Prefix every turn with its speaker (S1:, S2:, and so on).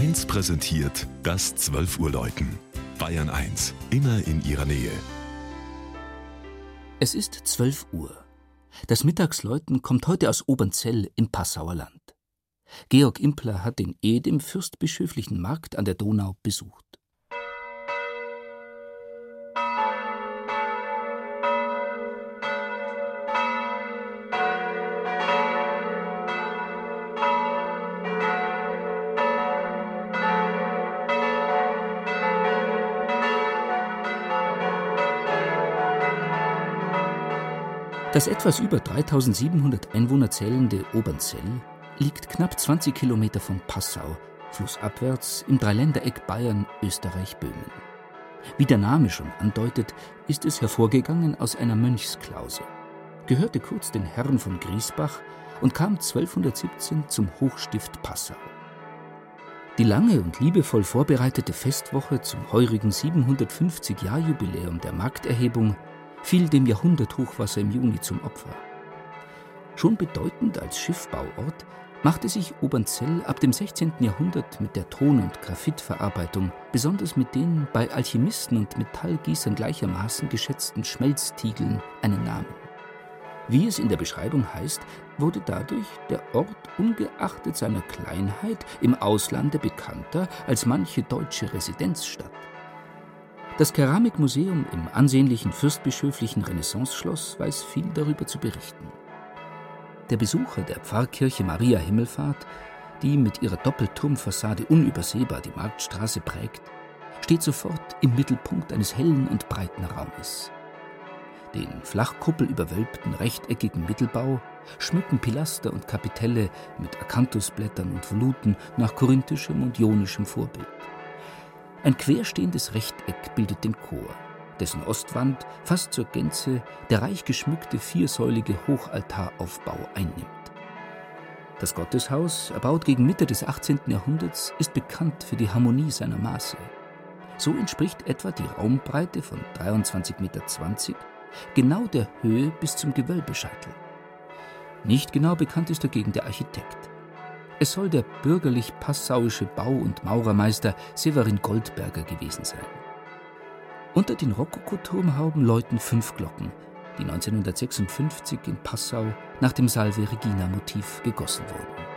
S1: 1 präsentiert das 12 Uhr Läuten. Bayern 1, immer in ihrer Nähe.
S2: Es ist 12 Uhr. Das Mittagsläuten kommt heute aus Obernzell im Passauer Land. Georg Impler hat den Ed im fürstbischöflichen Markt an der Donau besucht. Das etwas über 3700 Einwohner zählende Obernzell liegt knapp 20 Kilometer von Passau, flussabwärts im Dreiländereck Bayern, Österreich, Böhmen. Wie der Name schon andeutet, ist es hervorgegangen aus einer Mönchsklause, gehörte kurz den Herren von Griesbach und kam 1217 zum Hochstift Passau. Die lange und liebevoll vorbereitete Festwoche zum heurigen 750-Jahr-Jubiläum der Markterhebung fiel dem Jahrhunderthochwasser im Juni zum Opfer. Schon bedeutend als Schiffbauort machte sich Obernzell ab dem 16. Jahrhundert mit der Ton- und Graphitverarbeitung, besonders mit den bei Alchemisten und Metallgießern gleichermaßen geschätzten Schmelztiegeln, einen Namen. Wie es in der Beschreibung heißt, wurde dadurch der Ort ungeachtet seiner Kleinheit im Auslande bekannter als manche deutsche Residenzstadt. Das Keramikmuseum im ansehnlichen fürstbischöflichen Renaissanceschloss weiß viel darüber zu berichten. Der Besucher der Pfarrkirche Maria Himmelfahrt, die mit ihrer Doppelturmfassade unübersehbar die Marktstraße prägt, steht sofort im Mittelpunkt eines hellen und breiten Raumes. Den flachkuppelüberwölbten rechteckigen Mittelbau schmücken Pilaster und Kapitelle mit Akanthusblättern und Voluten nach korinthischem und jonischem Vorbild. Ein querstehendes Rechteck bildet den Chor, dessen Ostwand fast zur Gänze der reich geschmückte viersäulige Hochaltaraufbau einnimmt. Das Gotteshaus, erbaut gegen Mitte des 18. Jahrhunderts, ist bekannt für die Harmonie seiner Maße. So entspricht etwa die Raumbreite von 23,20 Meter genau der Höhe bis zum Gewölbescheitel. Nicht genau bekannt ist dagegen der Architekt. Es soll der bürgerlich-passauische Bau- und Maurermeister Severin Goldberger gewesen sein. Unter den Rokokoturmhauben läuten fünf Glocken, die 1956 in Passau nach dem Salve Regina Motiv gegossen wurden.